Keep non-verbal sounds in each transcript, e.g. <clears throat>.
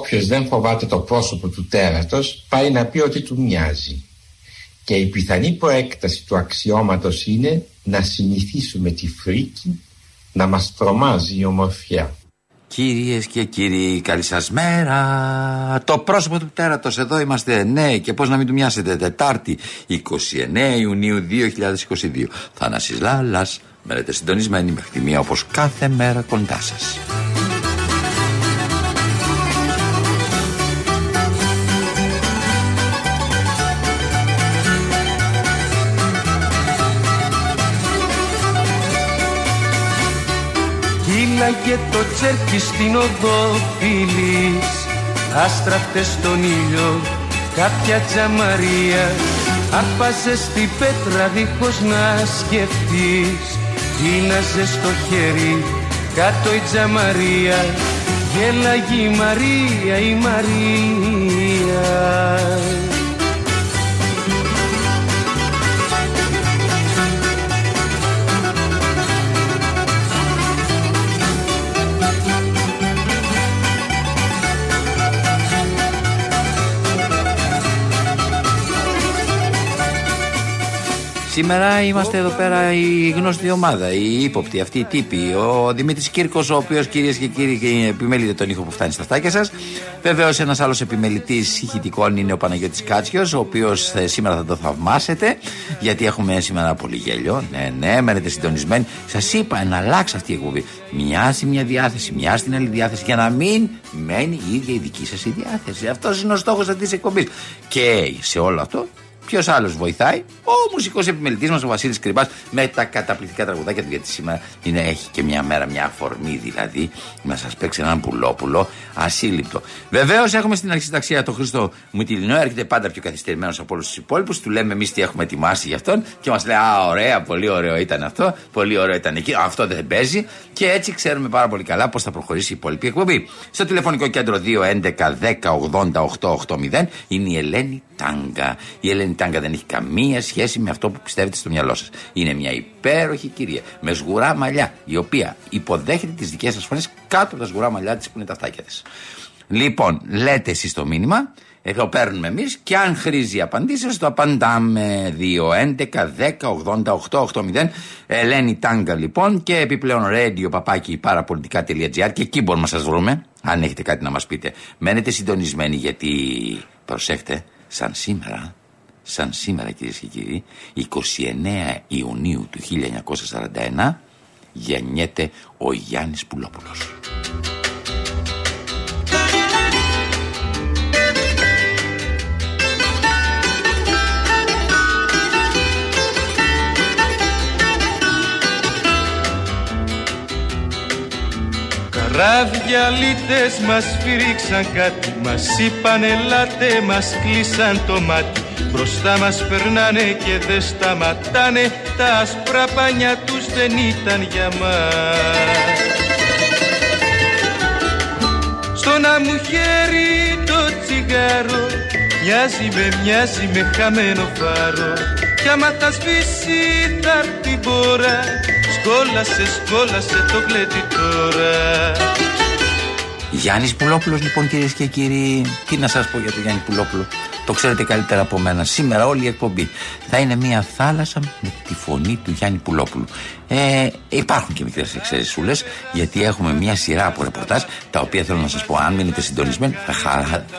Όποιος δεν φοβάται το πρόσωπο του τέρατος πάει να πει ότι του μοιάζει. Και η πιθανή προέκταση του αξιώματος είναι να συνηθίσουμε τη φρίκη να μας τρομάζει η ομορφιά. Κυρίες και κύριοι, καλή σας μέρα. Το πρόσωπο του τέρατος, εδώ είμαστε. Ναι, και πώς να μην του μοιάσετε. Τετάρτη, 29 Ιουνίου 2022. Θανάσης Λάλλα, μένετε συντονισμένοι μέχρι τη μία όπως κάθε μέρα κοντά σας. Και το τσέρκι στην οδό φίλης Άστραφτε στον ήλιο κάποια τζαμαρία. Άρπαζε στην πέτρα δίχως να σκεφτείς. Τίναζε στο χέρι κάτω η τζαμαρία. Γέλαγε η Μαρία η Μαρία Σήμερα είμαστε εδώ πέρα η γνωστή ομάδα, η ύποπτη, αυτή η τύπη. Ο Δημήτρης Κύρκος, ο οποίος κυρίες και κύριοι επιμελείται τον ήχο που φτάνει στα στάκια σας. Βεβαίως, ένας άλλος επιμελητής ηχητικών είναι ο Παναγιώτης Κάτσιος, ο οποίος σήμερα θα το θαυμάσετε, γιατί έχουμε σήμερα πολύ γέλιο. Ναι, ναι, μένετε συντονισμένοι. Σας είπα να αλλάξει αυτή η εκπομπή. Μοιάζει μια διάθεση, μοιάζει την άλλη διάθεση, για να μην μένει η ίδια η δική σας η διάθεση. Αυτός είναι ο στόχος αυτής της εκπομπής. Και σε όλο αυτό Ποιος άλλος βοηθάει, ο μουσικός επιμελητής μας, ο Βασίλης Κρυμπάς, με τα καταπληκτικά τραγουδάκια του. Γιατί σήμερα είναι, έχει και μια μέρα, μια αφορμή δηλαδή, να σας παίξει έναν πουλόπουλο ασύλληπτο. Βεβαίως έχουμε στην αρχισυνταξία τον Χρήστο Μουτιλινό, έρχεται πάντα πιο καθυστερημένος από όλους τους υπόλοιπους. Του λέμε εμείς τι έχουμε ετοιμάσει για αυτόν και μας λέει Α, ωραία, πολύ ωραίο ήταν αυτό, πολύ ωραίο ήταν εκεί, αυτό δεν παίζει. Και έτσι ξέρουμε πάρα πολύ καλά πώς θα προχωρήσει η υπόλοιπη εκπομπή. Στο τηλεφωνικό κέντρο 211-10-80-880 είναι η Ελένη Τάγκα. Η Ελένη Τάγκα δεν έχει καμία σχέση με αυτό που πιστεύετε στο μυαλό σας. Είναι μια υπέροχη κυρία με σγουρά μαλλιά, η οποία υποδέχεται τις δικές σας φωνές κάτω από τα σγουρά μαλλιά της που είναι τα αυτάκια της. Λοιπόν, λέτε εσείς το μήνυμα, εδώ παίρνουμε εμείς και αν χρήζει απαντήσει, το απαντάμε 2-11-10-80-8-80. Ελένη Τάγκα λοιπόν και επιπλέον radio παπάκι παραπολιτικά.gr και εκεί μπορούμε να σας βρούμε. Αν έχετε κάτι να μας πείτε, μένετε συντονισμένοι γιατί προσέχτε, σαν σήμερα σαν σήμερα κυρίες και κύριοι, 29 Ιουνίου του 1941 γεννιέται ο Γιάννης Πουλόπουλος. Καράβια λίτες μας φυρίξαν κάτι Μας είπαν ελάτε μας κλείσαν το μάτι Μπροστά μας περνάνε και δεν σταματάνε. Τα άσπρα πανιά τους δεν ήταν για μας. Στο να μου χέρι το τσιγάρο Μοιάζει με μοιάζει με χαμένο φάρο. Κι άμα θα σβήσει θα έρθει πόρα Σκόλασε, σκόλασε το κλέτη τώρα. Γιάννης Πουλόπουλος λοιπόν κυρίες και κύριοι Τι να σας πω για τον Γιάννη Πουλόπουλο το ξέρετε καλύτερα από μένα. Σήμερα όλη η εκπομπή θα είναι μια θάλασσα με τη φωνή του Γιάννη Πουλόπουλου. Ε, υπάρχουν και μικρές εξαιρεσούλες, γιατί έχουμε μια σειρά από ρεπορτάζ, τα οποία θέλω να σας πω, αν μείνετε συντονισμένοι, θα,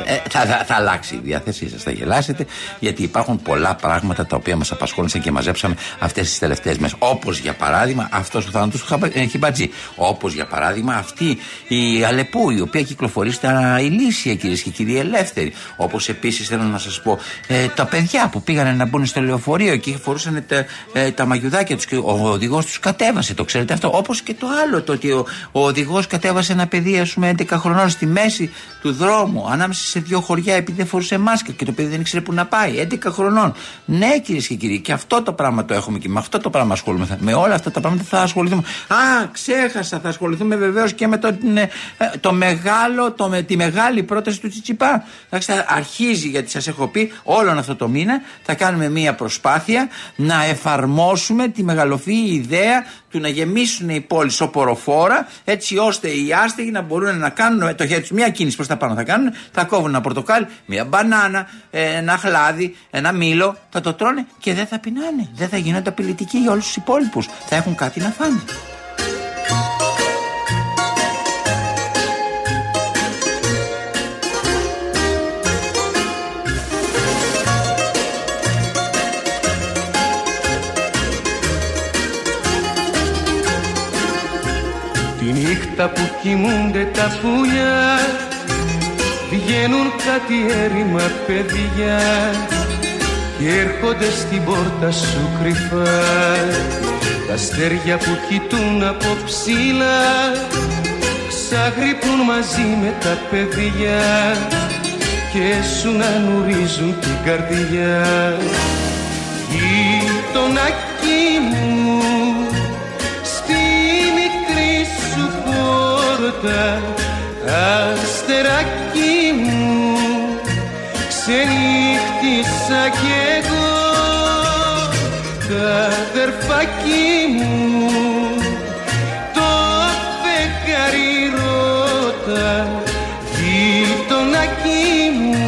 ε, θα, θα, θα, αλλάξει η διάθεσή σας, θα γελάσετε, γιατί υπάρχουν πολλά πράγματα τα οποία μας απασχόλησαν και μαζέψαμε αυτές τις τελευταίες μέρες. Όπως για παράδειγμα αυτός ο θάνατος του ε, Χιμπατζή. Όπως για παράδειγμα αυτή η Αλεπού, η οποία κυκλοφορεί στα ηλίσια, κυρίες και κύριοι, ελεύθεροι. Όπως επίσης θέλω να σας πω, ε, τα παιδιά που πήγαν να μπουν στο λεωφορείο και φορούσαν τα, ε, τα μαγιουδάκια τους και ο οδηγός τους κατέβασε, το ξέρετε αυτό; Όπως και το άλλο, το ότι ο, ο οδηγός κατέβασε ένα παιδί, ας πούμε, 11 χρονών στη μέση του δρόμου, ανάμεσα σε δύο χωριά, επειδή δεν φορούσε μάσκα και το παιδί δεν ήξερε που να πάει. 11 χρονών. Ναι, κυρίες και κύριοι, και αυτό το πράγμα το έχουμε και με αυτό το πράγμα ασχολούμαι. Με όλα αυτά τα πράγματα θα ασχοληθούμε. Α, ξέχασα, θα ασχοληθούμε βεβαίως και με το, το μεγάλο, το, με, τη μεγάλη πρόταση του Τσιτσιπά. αρχίζει γιατί σας έχω πει, όλον αυτό το μήνα θα κάνουμε μία προσπάθεια να εφαρμόσουμε τη μεγαλοφύη ιδέα του να γεμίσουν οι πόλεις οποροφόρα, έτσι ώστε οι άστεγοι να μπορούν να κάνουν με το χέρι τους μια κίνηση προ τα πάνω θα κάνουν, θα κόβουν ένα πορτοκάλι, μια μπανάνα, ένα χλάδι, ένα μήλο, θα το τρώνε και δεν θα πεινάνε. Δεν θα γίνονται απειλητικοί για όλους τους υπόλοιπους. Θα έχουν κάτι να φάνε. Κοιμούνται τα πουλιά. Βγαίνουν κάτι έρημα παιδιά Και έρχονται στην πόρτα σου κρυφά. Τα αστέρια που κοιτούν από ψηλά Ξαγρυπνούν μαζί με τα παιδιά Και σου να νουρίζουν την καρδιά. Γείτονακι πόρτα αστεράκι μου ξενύχτησα κι εγώ. Τα αδερφάκι μου το φεγγάρι ρώτα γειτονάκι μου.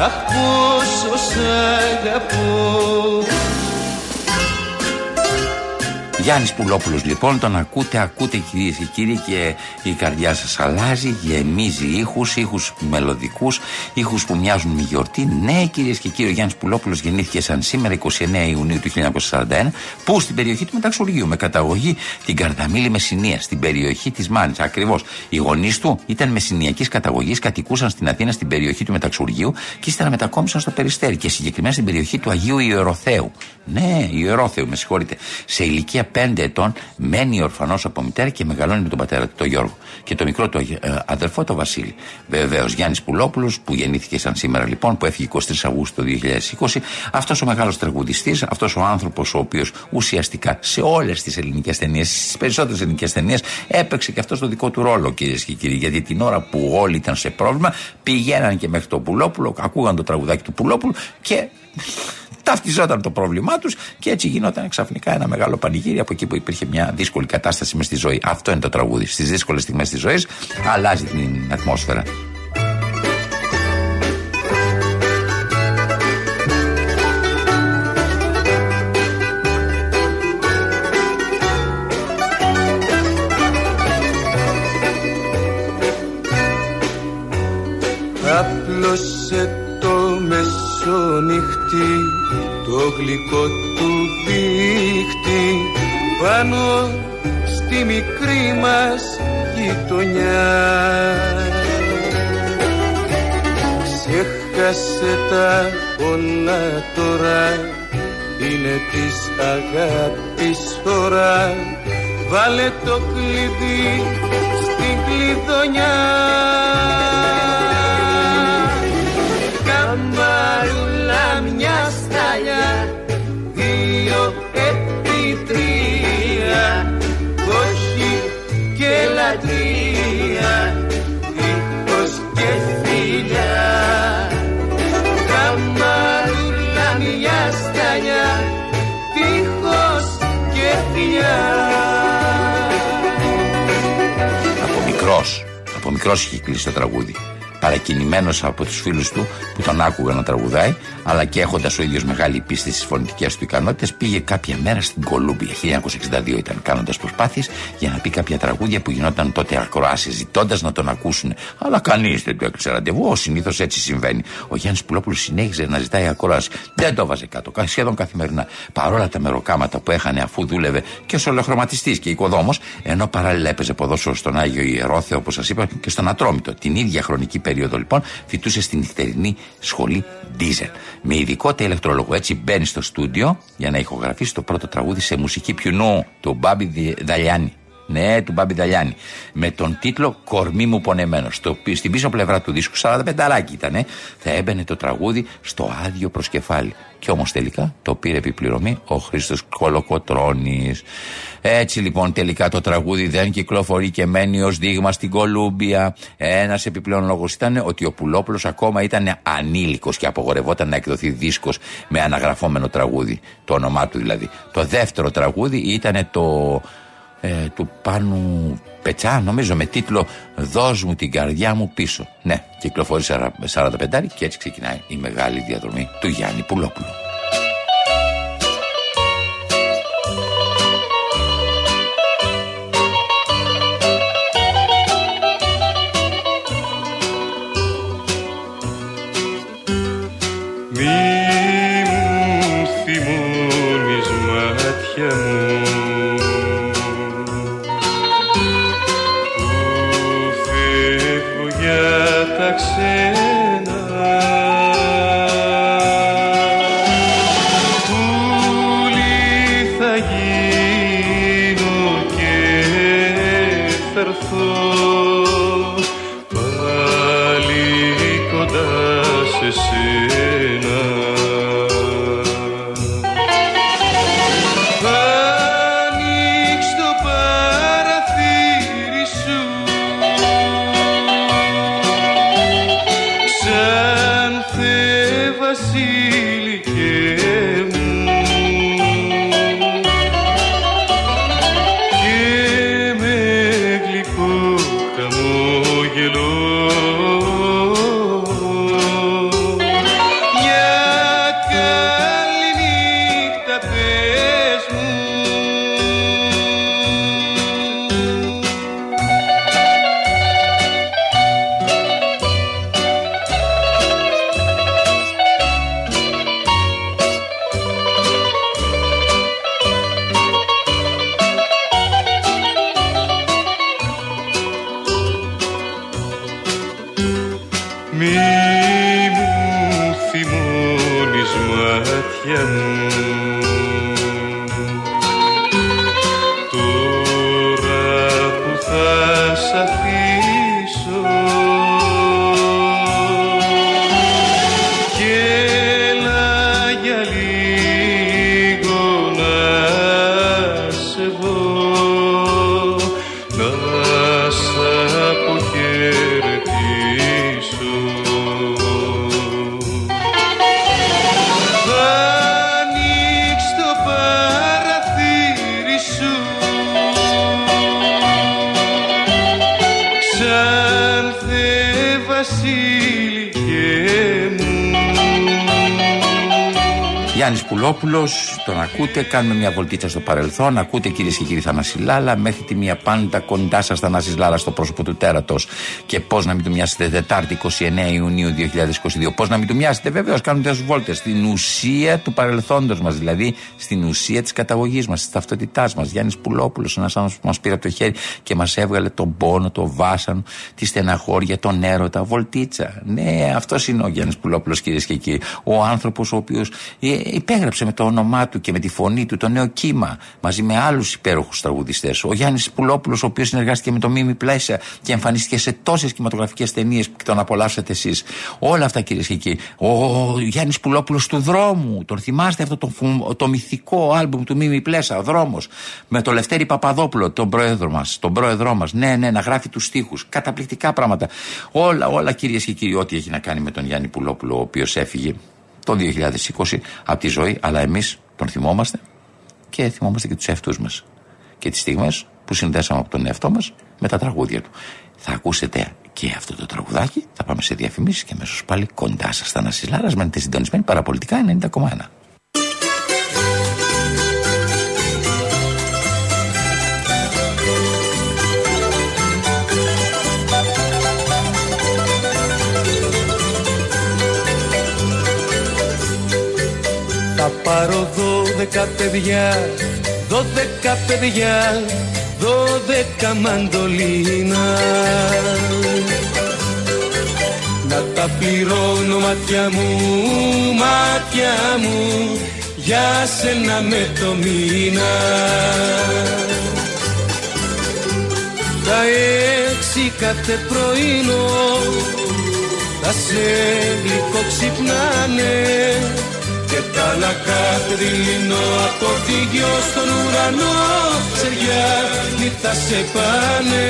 Αχ πόσο σ' αγαπώ Γιάννης Πουλόπουλος λοιπόν, τον ακούτε, ακούτε κυρίες και κύριοι και η καρδιά σας αλλάζει, γεμίζει ήχους, ήχους μελωδικούς, ήχους που μοιάζουν με γιορτή. Ναι, κυρίες και κύριοι, ο Γιάννης Πουλόπουλος γεννήθηκε σαν σήμερα 29 Ιουνίου του 1941, που στην περιοχή του Μεταξουργείου, με καταγωγή την Καρδαμίλη Μεσσηνία, στην περιοχή της Μάνης. Ακριβώς. Οι γονείς του ήταν μεσηνιακή καταγωγής, κατοικούσαν στην Αθήνα στην περιοχή του Μεταξουργείου και ύστερα μετακόμισαν στο Περιστέρι και συγκεκριμένα στην περιοχή του Αγίου Ιεροθέου. Ναι, Ιεροθέου, με συγχωρείτε. Σε ηλικία 5 ετών μένει ορφανός από μητέρα και μεγαλώνει με τον πατέρα του, τον Γιώργο. Και το μικρό του ε, αδερφό, τον Βασίλη. Βεβαίως Γιάννης Πουλόπουλος, που γεννήθηκε σαν σήμερα λοιπόν, που έφυγε 23 Αυγούστου του 2020. Αυτός ο μεγάλος τραγουδιστής, αυτός ο άνθρωπος ο οποίος ουσιαστικά σε όλες τις ελληνικές ταινίες, στις περισσότερες ελληνικές ταινίες, έπαιξε και αυτό το δικό του ρόλο, κυρίες και κύριοι. Γιατί την ώρα που όλοι ήταν σε πρόβλημα, πηγαίναν και μέχρι τον Πουλόπουλο, ακούγαν το τραγουδάκι του Πουλόπουλου και ταυτιζόταν το πρόβλημά τους και έτσι γινόταν ξαφνικά ένα μεγάλο πανηγύρι από εκεί που υπήρχε μια δύσκολη κατάσταση μες στη ζωή. Αυτό είναι το τραγούδι. Στις δύσκολες στιγμές της ζωής αλλάζει την ατμόσφαιρα. Απλώσε το μεσονυχτή το γλυκό του δίχτυ. Πάνω στη μικρή μας γειτονιά. Ξέχασε τα όλα τώρα είναι της αγάπης ώρα. Βάλε το κλειδί στην κλειδονιά Από μικρός είχε κλείσει το τραγούδι. Παρακινημένος από τους φίλους του που τον άκουγαν να τραγουδάει, αλλά και έχοντας ο ίδιος μεγάλη πίστη στις φωνητικές του ικανότητες, πήγε κάποια μέρα στην Κολούμπια. 1962 ήταν, κάνοντας προσπάθειες για να πει κάποια τραγούδια που γινόταν τότε ακροάσεις, ζητώντας να τον ακούσουν. Αλλά κανείς δεν του έκλεισε ραντεβού, συνήθως έτσι συμβαίνει. Ο Γιάννης Πουλόπουλος συνέχιζε να ζητάει ακροάσει. Δεν το βάζε κάτω, σχεδόν καθημερινά. Παρόλα τα μεροκάματα που έχανε αφού δούλευε και ως ολοχρωματιστής και οικοδόμος, ενώ παράλληλα έπαιζε ποδόσφαιρο στον Άγιο Ιερόθεο, όπως σας είπα, και στον Ατρόμητο. Την ίδια χρονική περίοδο λοιπόν φοιτούσε στην νυχτερινή σχολή Diesel. Με ειδικότητα ηλεκτρολόγο. Έτσι μπαίνει στο στούντιο για να ηχογραφήσει το πρώτο τραγούδι σε μουσική πιουνού του Μπάμπη Δαλιάνη. Ναι, του Μπάμπη Δαλιάνη. Με τον τίτλο Κορμί μου πονεμένο. Στο, στην πίσω πλευρά του δίσκου, 45 αράκι ήταν, θα έμπαινε το τραγούδι στο άδειο προσκεφάλι. Και όμως τελικά το πήρε επιπληρωμή ο Χρήστος Κολοκοτρόνη. Έτσι λοιπόν τελικά το τραγούδι δεν κυκλοφορεί και μένει ως δείγμα στην Κολούμπια. Ένας επιπλέον λόγος ήταν ότι ο Πουλόπουλος ακόμα ήταν ανήλικος και απογορευόταν να εκδοθεί δίσκος με αναγραφόμενο τραγούδι. Το όνομά του δηλαδή. Το δεύτερο τραγούδι ήταν το ε, του Πάνου Πετσά, νομίζω με τίτλο «Δώσ' μου την καρδιά μου πίσω». Ναι, κυκλοφορεί 45 και έτσι ξεκινάει η μεγάλη διαδρομή του Γιάννη Πουλόπουλου. Γιάννη Πουλόπουλο, τον ακούτε, κάνουμε μια βολτίτσα στο παρελθόν. Ακούτε κυρίες και κύριοι Θανάση Λάλα, μέχρι τη μία πάντα κοντά σας Θανάσης Λάλα στο πρόσωπο του τέρατος. Και πώς να μην του μοιάσετε Δετάρτη 29 Ιουνίου 2022. Πώς να μην του μοιάσετε, βεβαίως κάνοντας βόλτες στην ουσία του παρελθόντος μας, δηλαδή στην ουσία της καταγωγής μας, της ταυτότητάς μας. Γιάννης Πουλόπουλος, ένας άνθρωπος που μας πήρε από το χέρι και μας έβγαλε τον πόνο, το βάσανο, τη στεναχώρια, τον έρωτα, βολτίτσα. Ναι, αυτός είναι ο Γιάννης Πουλόπουλος, κυρίες και κύριοι. Ο άνθρωπος ο οποίος ε, υπέγραψε με το όνομά του και με τη φωνή του το νέο κύμα μαζί με άλλους υπέροχους τραγουδιστές. Ο Γιάννης Πουλόπουλος, ο οποίος συνεργάστηκε με το Μίμη Πλέσσα και εμφανίστηκε σε τόσες κινηματογραφικές ταινίες που τον απολαύσατε εσείς. Όλα αυτά κυρίες και κύριοι. Ο Γιάννης Πουλόπουλος του δρόμου. Τον θυμάστε αυτό το, το μυθικό άλμπουμ του Μίμη Πλέσσα, Δρόμος. Με το Λευτέρη Παπαδόπουλο, τον πρόεδρο μας. Τον πρόεδρό μας. Ναι, ναι, να γράφει τους στίχους. Καταπληκτικά πράγματα. Όλα, όλα κυρίες και κύριοι, ό,τι έχει να κάνει με τον Γιάννη Πουλόπουλο, ο οποίος έφυγε το 2020 από τη ζωή, αλλά εμείς τον θυμόμαστε και θυμόμαστε και τους εαυτούς μας. Και τις στιγμές που συνδέσαμε από τον εαυτό μας με τα τραγούδια του. Θα ακούσετε και αυτό το τραγουδάκι, θα πάμε σε διαφημίσεις και αμέσως πάλι κοντά σας. Θα να μένετε συντονισμένοι παραπολιτικά 90,1. Πάρω δώδεκα παιδιά, δώδεκα παιδιά, δώδεκα μαντολίνα. Να τα πληρώνω μάτια μου, μάτια μου, για σένα με το μήνα. Τα έξι κάθε πρωινό τα σε γλυκό ξυπνάνε και τα άλλα κάθε δειλινό από τη γιο στον ουρανό. Ξεριά θα σε πάνε.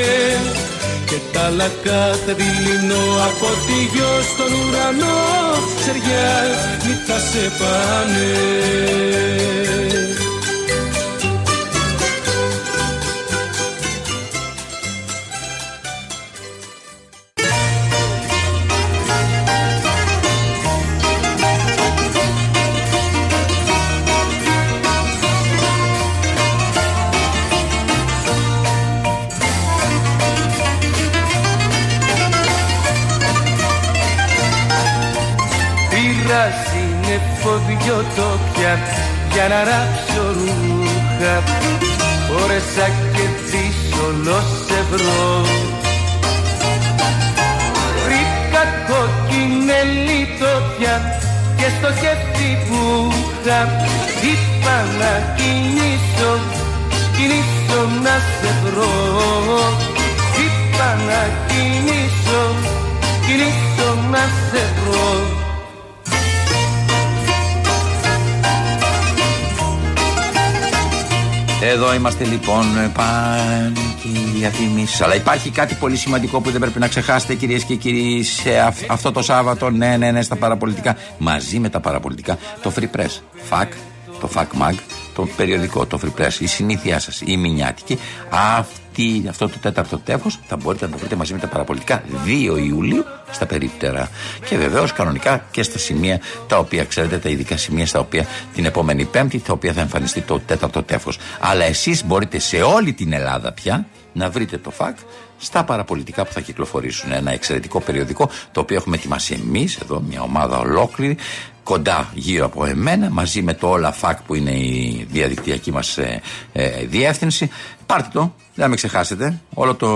Και τα άλλα κάθε δειλινό από τη γιο στον ουρανό. Ξεριά θα σε πάνε φωτιοτόπια για να ράψω ρούχα Φόρεσα και δύσκολο σε βρω Βρήκα κόκκινη τοπιά και στο χέρι που είχα Είπα να κινήσω, κινήσω να σε βρω. Είπα να κινήσω, κινήσω να σε βρω Εδώ είμαστε λοιπόν πάνε και διαφημίσει. Αλλά υπάρχει κάτι πολύ σημαντικό που δεν πρέπει να ξεχάσετε κυρίες και κύριοι σε αυτό το Σάββατο. Ναι, ναι, ναι, στα παραπολιτικά. Μαζί με τα παραπολιτικά. Το Free Press. FAC, το FAC Mag, το περιοδικό, το Free Press. Η συνήθειά σας, η μηνιάτικη. Αυτή αυτό το τέταρτο τεύχος θα μπορείτε να το βρείτε μαζί με τα παραπολιτικά 2 Ιουλίου στα περίπτερα. Και βεβαίως κανονικά και στα σημεία τα οποία ξέρετε, τα ειδικά σημεία στα οποία την επόμενη Πέμπτη, τα οποία θα εμφανιστεί το τέταρτο τεύχος. Αλλά εσείς μπορείτε σε όλη την Ελλάδα πια να βρείτε το ΦΑΚ στα παραπολιτικά που θα κυκλοφορήσουν. Ένα εξαιρετικό περιοδικό το οποίο έχουμε ετοιμάσει εμείς, εδώ μια ομάδα ολόκληρη, κοντά γύρω από εμένα, μαζί με το όλα ΦΑΚ που είναι η διαδικτυακή μας ε, ε, διεύθυνση. Πάρτε το, δεν με ξεχάσετε. Όλο το,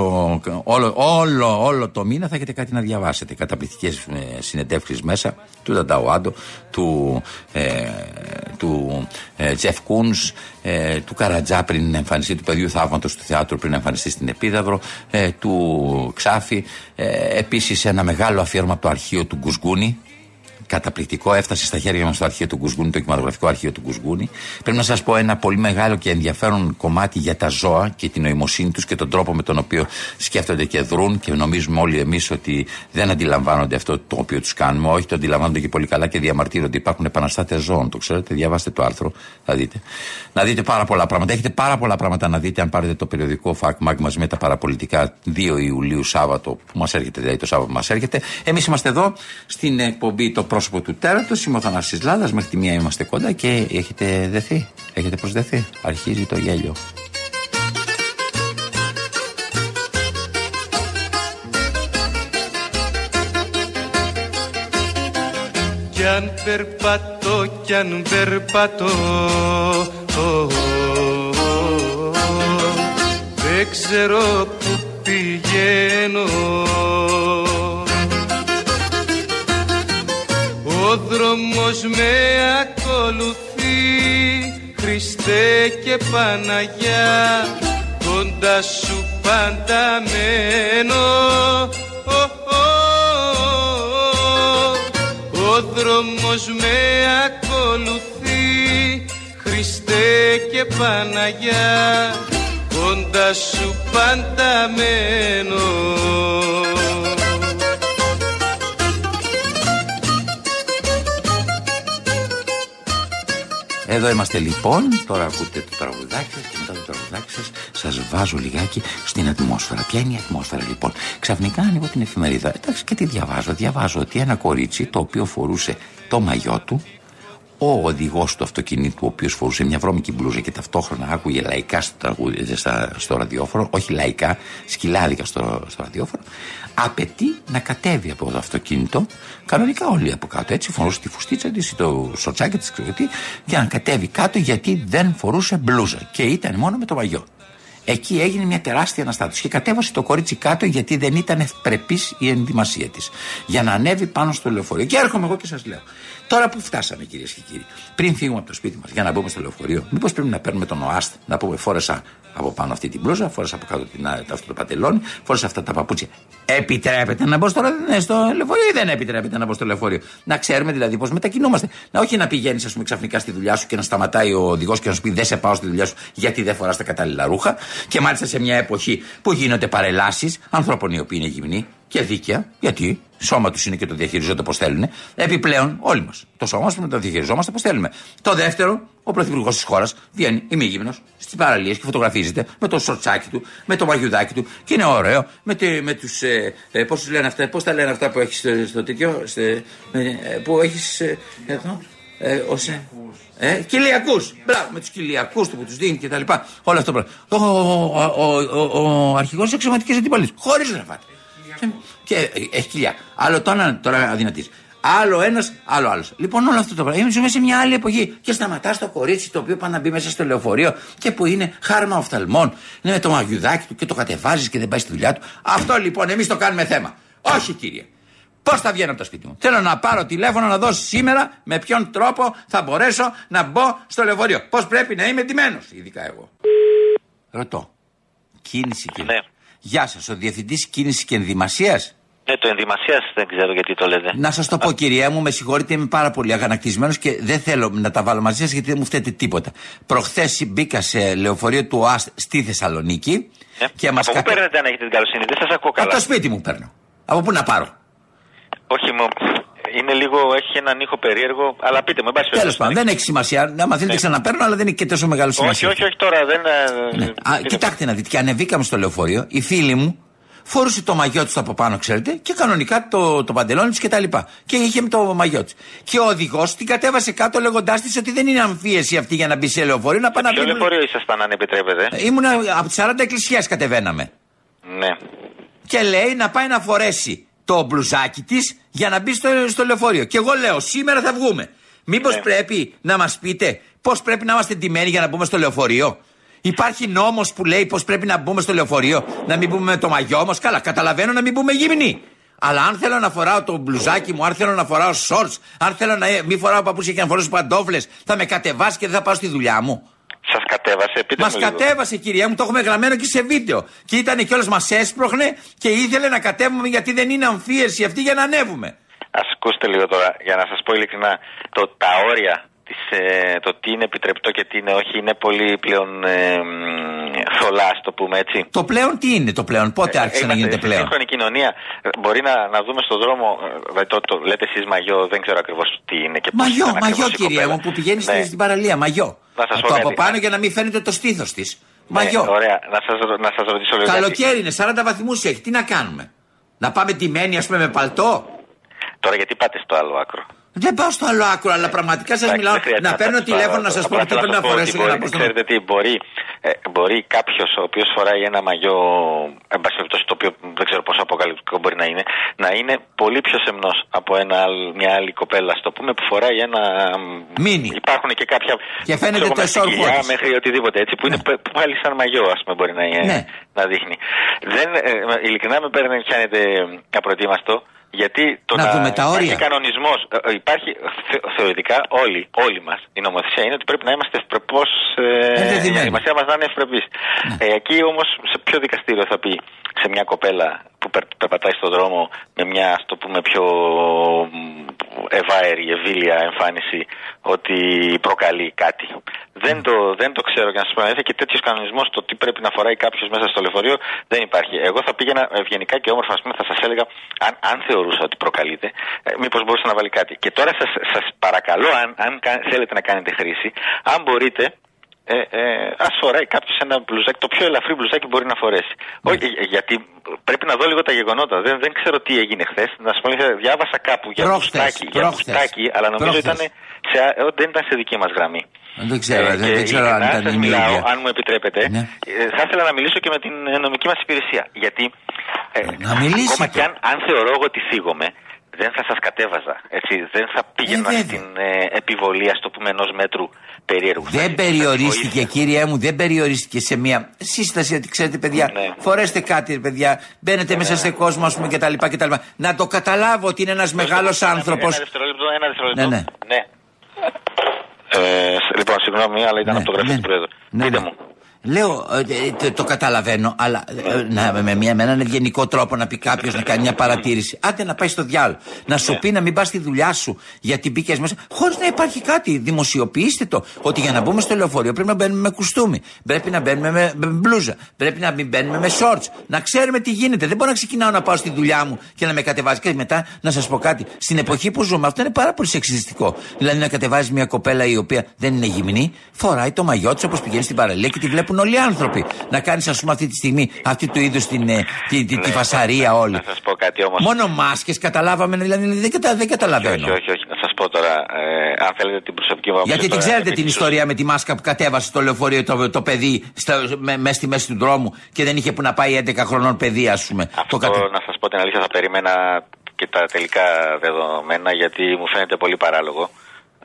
όλο, όλο, όλο το μήνα θα έχετε κάτι να διαβάσετε. Καταπληκτικές ε, συνεντεύξεις μέσα του Ντανταουάντο, του, ε, του ε, Τζεφ Κούνς, ε, του Καρατζά πριν εμφανιστεί, του παιδιού θαύματος του θεάτρου πριν εμφανιστεί στην Επίδαυρο, ε, του Ξάφη. Ε, Επίσης ένα μεγάλο αφιέρωμα από το αρχείο του Γκουσγκούνη, καταπληκτικό. Έφτασε στα χέρια μας το αρχείο του Κουσγούνη, το κινηματογραφικό αρχείο του Κουσγούνη. Πρέπει να σας πω ένα πολύ μεγάλο και ενδιαφέρον κομμάτι για τα ζώα και την νοημοσύνη τους και τον τρόπο με τον οποίο σκέφτονται και δρούν και νομίζουμε όλοι εμείς ότι δεν αντιλαμβάνονται αυτό το οποίο τους κάνουμε. Όχι, το αντιλαμβάνονται και πολύ καλά και διαμαρτύρονται. Υπάρχουν επαναστάτες ζώων, το ξέρετε. Διαβάστε το άρθρο, θα δείτε. Να δείτε πάρα πολλά πράγματα. Έχετε πάρα πολλά πράγματα να δείτε αν πάρετε το περιοδικό FACMAG μαζί με τα παραπολιτικά 2 Ιουλίου Σάββατο που μας έρχεται, δηλαδή το Σάββατο που μας έρχεται. Εμείς είμαστε εδώ στην εκπομπή το πρόσωπο του τέρατο. Είμαι ο Θανάσης Λάδας, μέχρι τη μία είμαστε κοντά και έχετε δεθεί, έχετε προσδεθεί. Αρχίζει το γέλιο. Κι αν περπατώ, κι αν περπατώ Δεν ξέρω που πηγαίνω Ο δρόμος με ακολουθεί Χριστέ και Παναγιά. Κοντά σου πάντα μένω. Ο δρόμος με ακολουθεί Χριστέ και Παναγιά. Κοντά σου πάντα μένω Εδώ είμαστε λοιπόν, τώρα ακούτε το τραγουδάκι σας και μετά το τραγουδάκι σας σας βάζω λιγάκι στην ατμόσφαιρα. Ποια είναι η ατμόσφαιρα λοιπόν; Ξαφνικά ανοίγω την εφημερίδα. Εντάξει και τι διαβάζω. Διαβάζω ότι ένα κορίτσι το οποίο φορούσε το μαγιό του ο οδηγός του αυτοκινήτου, ο οποίος φορούσε μια βρώμικη μπλούζα και ταυτόχρονα άκουγε λαϊκά στο, τραγούδι, στο ραδιόφωνο, όχι λαϊκά, σκυλάδικα στο, στο ραδιόφωνο, απαιτεί να κατέβει από το αυτοκίνητο, κανονικά όλοι από κάτω, έτσι φορούσε τη φουστίτσα της, το σοτσάκι της, για να κατέβει κάτω γιατί δεν φορούσε μπλούζα και ήταν μόνο με το μαγιό. Εκεί έγινε μια τεράστια αναστάτωση και κατέβασε το κορίτσι κάτω γιατί δεν ήταν ευπρεπής η ενδυμασία της. Για να ανέβει πάνω στο λεωφορείο. Και έρχομαι εγώ και σας λέω. Τώρα που φτάσαμε κυρίες και κύριοι, πριν φύγουμε από το σπίτι μας για να μπούμε στο λεωφορείο, μήπως πρέπει να παίρνουμε τον ΟΑΣΤ, να πούμε φόρεσα από πάνω αυτή την μπλούζα, φόρεσα από κάτω την, αυτό το πατελόνι, φόρεσα αυτά τα παπούτσια. Επιτρέπεται να μπω στο, ναι, στο λεωφορείο ή δεν επιτρέπεται να μπω στο λεωφορείο; Να ξέρουμε δηλαδή πώς μετακινούμαστε. Να όχι να πηγαίνεις, ας πούμε, ξαφνικά στη δουλειά σου και να σταματάει ο οδηγός και να σου πει Δεν σε πάω στη δουλειά σου γιατί δεν φοράς τα κατάλληλα ρούχα. Και μάλιστα σε μια εποχή που γίνονται παρελάσεις ανθρώπων οι οποίοι είναι γυμνοί και δίκαια, γιατί σώμα τους είναι και το διαχειριζόνται όπω θέλουν. Επιπλέον, όλοι μας. Το σώμα μας το διαχειριζόμαστε όπω θέλουμε. Το δεύτερο, ο πρωθυπουργός της χώρας βγαίνει ημίγυμνος στις παραλίες και φωτογραφίζεται με το σορτσάκι του, με το μαγιουδάκι του και είναι ωραίο με, με τους. Ε, ε, Πώς λένε αυτά, πώς τα λένε αυτά που έχεις στο, στο τέτοιο. ε, που έχεις. Ε, εδώ. Ε, ως, ε, Κυλιακούς. Μπράβο, με τους κυλιακούς του που τους δίνει και τα λοιπά. Όλα αυτό το πράγμα. Ο, ο, ο, ο, ο αρχηγός της εξωματικής αντιπολίτευση. Χωρίς γραφάτι. Και έχει κοιλιά. Άλλο τώρα, τώρα αδυνατής. Άλλο ένας, άλλο άλλος. Λοιπόν, όλο αυτό το πράγμα. Ζούμε σε μια άλλη εποχή. Και σταματάς το κορίτσι το οποίο πάει να μπει μέσα στο λεωφορείο και που είναι χάρμα οφθαλμών. Είναι με το μαγιουδάκι του και το κατεβάζεις και δεν πάει στη δουλειά του. Αυτό λοιπόν εμείς το κάνουμε θέμα. Όχι κύριε. Πώς θα βγαίνω από το σπίτι μου; Θέλω να πάρω τηλέφωνο να δώσω σήμερα με ποιον τρόπο θα μπορέσω να μπω στο λεωφορείο. Πώς πρέπει να είμαι ντυμένος, ειδικά εγώ. Ρωτώ. Κίνηση και. Ναι. Γεια σας, ο Διευθυντής Κίνησης και Ενδυμασίας; Ναι, το ενδυμασίας δεν ξέρω γιατί το λέτε. Να σας το πω, κυρία μου, με συγχωρείτε, είμαι πάρα πολύ αγανακτισμένος και δεν θέλω να τα βάλω μαζί σας γιατί δεν μου φταίτε τίποτα. Προχθές μπήκα σε λεωφορείο του ΟΑΣΤ στη Θεσσαλονίκη. Ε, και μας από πού παίρνετε αν έχετε την καλοσύνη, δεν σας ακούω καλά. Από το σπίτι μου παίρνω. Από πού να πάρω; Όχι, μου. Είναι λίγο, έχει έναν ήχο περίεργο, αλλά πείτε μου, εν πάση Τέλος πάντων, δεν έχει σημασία. Άμα θέλετε, ναι. ξαναπέρνω, αλλά δεν έχει και τόσο μεγάλο σημασία. Όχι, όχι, όχι τώρα. Δεν, ε, ναι. Α, κοιτάξτε να δείτε, και ανεβήκαμε στο λεωφορείο, οι φίλοι μου φόρουσε το μαγιό της από πάνω, ξέρετε, και κανονικά το, το παντελόνι της και τα λοιπά. Και είχε το μαγιό της. Και ο οδηγός την κατέβασε κάτω λέγοντάς της ότι δεν είναι αμφίεση αυτή για να μπει σε λεωφορείο. Να πάει να Ποιο λεωφορείο ήσασταν, αν επιτρέπετε; Ήμουν από τις 40 εκκλησιές κατεβαίναμε. Ναι. Και λέει να πάει να φορέσει το μπλουζάκι της για να μπει στο, στο λεωφορείο. Και εγώ λέω, σήμερα θα βγούμε. Μήπως ναι. πρέπει να μας πείτε πώς πρέπει να είμαστε ντυμένοι για να μπούμε στο λεωφορείο; Υπάρχει νόμος που λέει πώς πρέπει να μπούμε στο λεωφορείο, να μην μπούμε με το μαγιό μας; Καλά, καταλαβαίνω να μην μπούμε γυμνοί. Αλλά αν θέλω να φοράω το μπλουζάκι μου, αν θέλω να φοράω σόρτ, αν θέλω να μην φοράω παπούτσια και να φοράω παντόφλες, θα με κατεβάσει και δεν θα πάω στη δουλειά μου. Σας κατέβασε, πείτε Μας κατέβασε, κυρία μου, το έχουμε γραμμένο και σε βίντεο. Και ήταν κιόλας μας έσπροχνε και ήθελε να κατέβουμε γιατί δεν είναι αμφίεση αυτή για να ανέβουμε. Α ακούστε λίγο τώρα, για να σας πω ειλικρινά, το, τα όρια της, ε, το τι είναι επιτρεπτό και τι είναι όχι είναι πολύ πλέον ε, θολά, το πούμε έτσι. Το πλέον τι είναι το πλέον, πότε ε, άρχισε να γίνεται πλέον; Στην σύγχρονη κοινωνία μπορεί να, να δούμε στον δρόμο, ε, το, το, λέτε εσείς μαγιό, δεν ξέρω ακριβώς τι είναι και πώς Μαγιό, μαγιό κυρία μου που πηγαίνεις ναι. στην παραλία, μαγιό. Να σας το από πάνω για να μην φαίνεται το στήθος της. Ναι, μαγιό. Ωραία, να σας να σας ρωτήσω λίγο. Καλοκαίρι είναι, 40 βαθμούς έχει, τι να κάνουμε; Να πάμε τιμένοι ας πούμε με παλτό; Τώρα γιατί πάτε στο άλλο άκρο; Δεν πάω στο άλλο άκρο, αλλά πραγματικά σας μιλάω. Να παίρνω τηλέφωνο να σας πω τι πρέπει να φορέσω για να πω Ξέρετε τι, μπορεί, ε, μπορεί κάποιος ο οποίος φοράει ένα μαγιό, εν το οποίο δεν ξέρω πόσο αποκαλυπτικό μπορεί να είναι, να είναι πολύ πιο σεμνός από ένα, μια άλλη κοπέλα, στο πούμε, που φοράει ένα. Μίνι. Υπάρχουν και κάποια. Και φαίνεται το εσόρχο. Μέχρι οτιδήποτε έτσι, που είναι ναι. πάλι σαν μαγιό, ας πούμε, μπορεί να, ναι. να δείχνει. Δεν, ε, ειλικρινά με παίρνει, πιάνετε απροετοίμαστο. Γιατί το να, να δούμε τα όρια. Υπάρχει κανονισμός. Ε, ε, υπάρχει θεωρητικά όλοι, όλοι μας. Η νομοθεσία είναι ότι πρέπει να είμαστε ευπρεπώς. Ε, η νομοθεσία μας να είναι ευπρεπής. Ναι. Ε, εκεί όμως, σε ποιο δικαστήριο θα πει; Σε μια κοπέλα που περπατάει στον δρόμο με μια, ας το πούμε, πιο ευάερη, ευήλια εμφάνιση ότι προκαλεί κάτι. Δεν το, δεν το ξέρω και να σας πω και τέτοιος κανονισμός το τι πρέπει να φοράει κάποιος μέσα στο λεωφορείο δεν υπάρχει. Εγώ θα πήγαινα ευγενικά και όμορφα, πούμε, θα σας έλεγα, αν, αν θεωρούσα ότι προκαλείται, ε, μήπως μπορούσε να βάλει κάτι. Και τώρα σας παρακαλώ, αν, αν θέλετε να κάνετε χρήση, αν μπορείτε, ε, ε, ας φοράει κάποιος ένα μπλουζάκι, το πιο ελαφρύ μπλουζάκι μπορεί να φορέσει. Ναι. Όχι, ε, γιατί πρέπει να δω λίγο τα γεγονότα. Δεν, δεν ξέρω τι έγινε χθες. Να σου πω, διάβασα κάπου για μπουστάκι, για μπουστάκι, αλλά νομίζω ήταν σε, δεν ήταν σε δική μας γραμμή. Δεν ξέρω, ε, δεν, ξέρω αν ήταν η μιλάω, αν μου επιτρέπετε, ναι. ε, θα ήθελα να μιλήσω και με την νομική μας υπηρεσία. Γιατί ε, να ακόμα και αν, αν θεωρώ εγώ ότι θίγομαι, δεν θα σας κατέβαζα. Έτσι, δεν θα πήγαινα ε, στην ε, επιβολή, ας το πούμε, ενός μέτρου περίεργους. Δεν περιορίστηκε, κύριε μου, δεν περιορίστηκε σε μια σύσταση ότι ξέρετε, παιδιά, ναι. φορέστε κάτι, παιδιά, μπαίνετε ναι, μέσα ναι. σε κόσμο, ας πούμε, κτλ, κτλ. Να το καταλάβω ότι είναι ένας μεγάλος άνθρωπος. Ένα δευτερόλεπτο ένα δευτερόλεπτο. Ναι, ναι. ναι. Ε, σ- λοιπόν, συγγνώμη, αλλά ήταν Ναι, από το γραφείο ναι. του Πρόεδρου. Ναι, Πείτε ναι. μου. Λέω, ε, ε, το, το καταλαβαίνω, αλλά ε, να, με, μια, με έναν ευγενικό τρόπο να πει κάποιος να κάνει μια παρατήρηση. Άντε να πάει στο διάλογο. Να σου πει να μην πας στη δουλειά σου γιατί μπήκες μέσα. Χωρίς να υπάρχει κάτι. Δημοσιοποιήστε το. Ότι για να μπούμε στο λεωφορείο πρέπει να μπαίνουμε με κουστούμι. Πρέπει να μπαίνουμε με, με μπλούζα. Πρέπει να μην μπαίνουμε με shorts. Να ξέρουμε τι γίνεται. Δεν μπορώ να ξεκινάω να πάω στη δουλειά μου και να με κατεβάζει. Και μετά να σας πω κάτι. Στην εποχή που ζούμε, αυτό είναι πάρα πολύ σεξιστικό. Δηλαδή να κατεβάζει μια κοπέλα η οποία δεν είναι γυμνή, φοράει το μαγιό της όπως πηγαίνει στην παραλία και τη βλέπουν όλοι οι άνθρωποι. Να κάνεις, ας πούμε, αυτή τη στιγμή αυτή του είδου την, ε, τη, τη, τη Ναι, φασαρία όλη. Να σας πω κάτι όμως. Μόνο μάσκες καταλάβαμε, δηλαδή δεν, κατα, δεν καταλαβαίνω. Όχι, όχι, όχι. Να σας πω τώρα, ε, αν θέλετε την προσωπική μου άποψη. Γιατί την τώρα, ξέρετε επί την της ιστορία με τη μάσκα που κατέβασε στο λεωφορείο το, το παιδί μέσα στη μέση του δρόμου και δεν είχε που να πάει 11 χρονών παιδί, ας πούμε. Αυτό Το κατε- να σας πω την αλήθεια, θα περίμενα και τα τελικά δεδομένα γιατί μου φαίνεται πολύ παράλογο.